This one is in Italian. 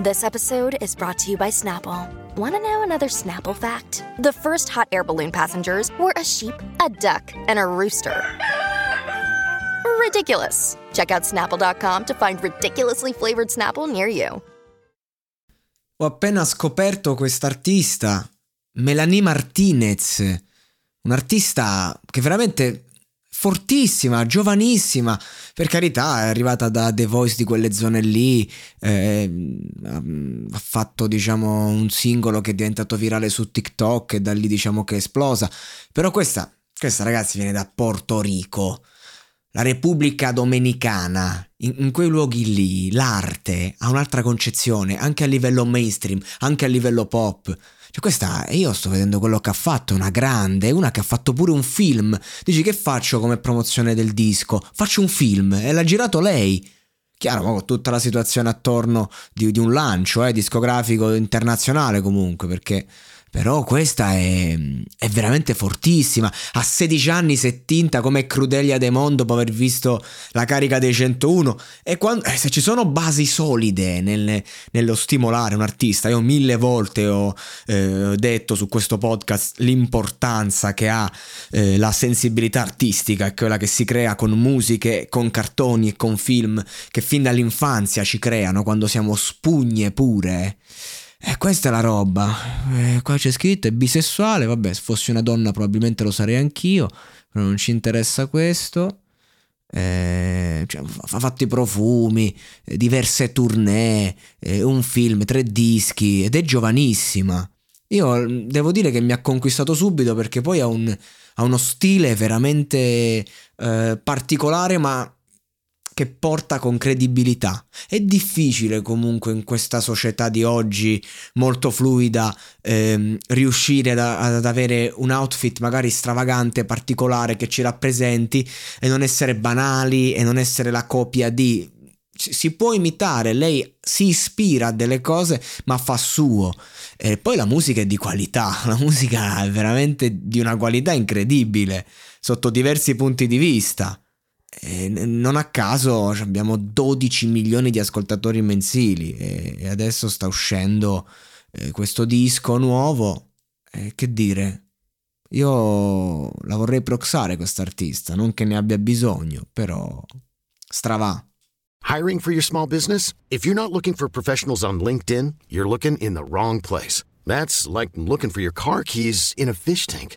This episode is brought to you by Snapple. Want to know another Snapple fact? The first hot air balloon passengers were a sheep, a duck, and a rooster. Ridiculous. Check out snapple.com to find ridiculously flavored Snapple near you. Ho appena scoperto quest'artista, Melanie Martinez, un'artista che veramente fortissima, giovanissima, per carità è arrivata da The Voice di quelle zone lì, eh, ha fatto diciamo un singolo che è diventato virale su TikTok e da lì diciamo che è esplosa, però questa, questa ragazzi viene da Porto Rico, la Repubblica Dominicana, in, in, quei luoghi lì l'arte ha un'altra concezione, anche a livello mainstream, anche a livello pop. Cioè questa, io sto vedendo quello che ha fatto, una grande, una che ha fatto pure un film. Dici che faccio come promozione del disco? Faccio un film e l'ha girato lei. Chiaro, ma con tutta la situazione attorno di, di un lancio eh, discografico internazionale comunque, perché però questa è, è, veramente fortissima. A 16 anni si è tinta come Crudelia De Mon dopo aver visto la carica dei 101. E quando, eh, se ci sono basi solide nel, nello stimolare un artista, io mille volte ho eh, detto su questo podcast l'importanza che ha eh, la sensibilità artistica, quella che si crea con musiche, con cartoni e con film che fin dall'infanzia ci creano quando siamo spugne pure. E eh, questa è la roba. Eh, qua c'è scritto è bisessuale. Vabbè, se fossi una donna probabilmente lo sarei anch'io. Però non ci interessa questo. Eh, cioè, ha fatto i profumi, eh, diverse tournée, eh, un film, tre dischi ed è giovanissima. Io mm, devo dire che mi ha conquistato subito perché poi ha, un, ha uno stile veramente particolare ma che porta con credibilità. È difficile comunque in questa società di oggi molto fluida ehm, riuscire ad, ad, avere un outfit magari stravagante, particolare che ci rappresenti e non essere banali e non essere la copia di... Si può imitare, lei si ispira a delle cose ma fa suo. E poi la musica è di qualità, la musica è veramente di una qualità incredibile sotto diversi punti di vista. E non a caso abbiamo 12 milioni di ascoltatori mensili e adesso sta uscendo eh, questo disco nuovo. Eh, che dire? Io la vorrei proxare quest'artista, non che ne abbia bisogno, però stravà. Hiring for your small business? If you're not looking for professionals on LinkedIn, you're looking in the wrong place. That's like looking for your car keys in a fish tank.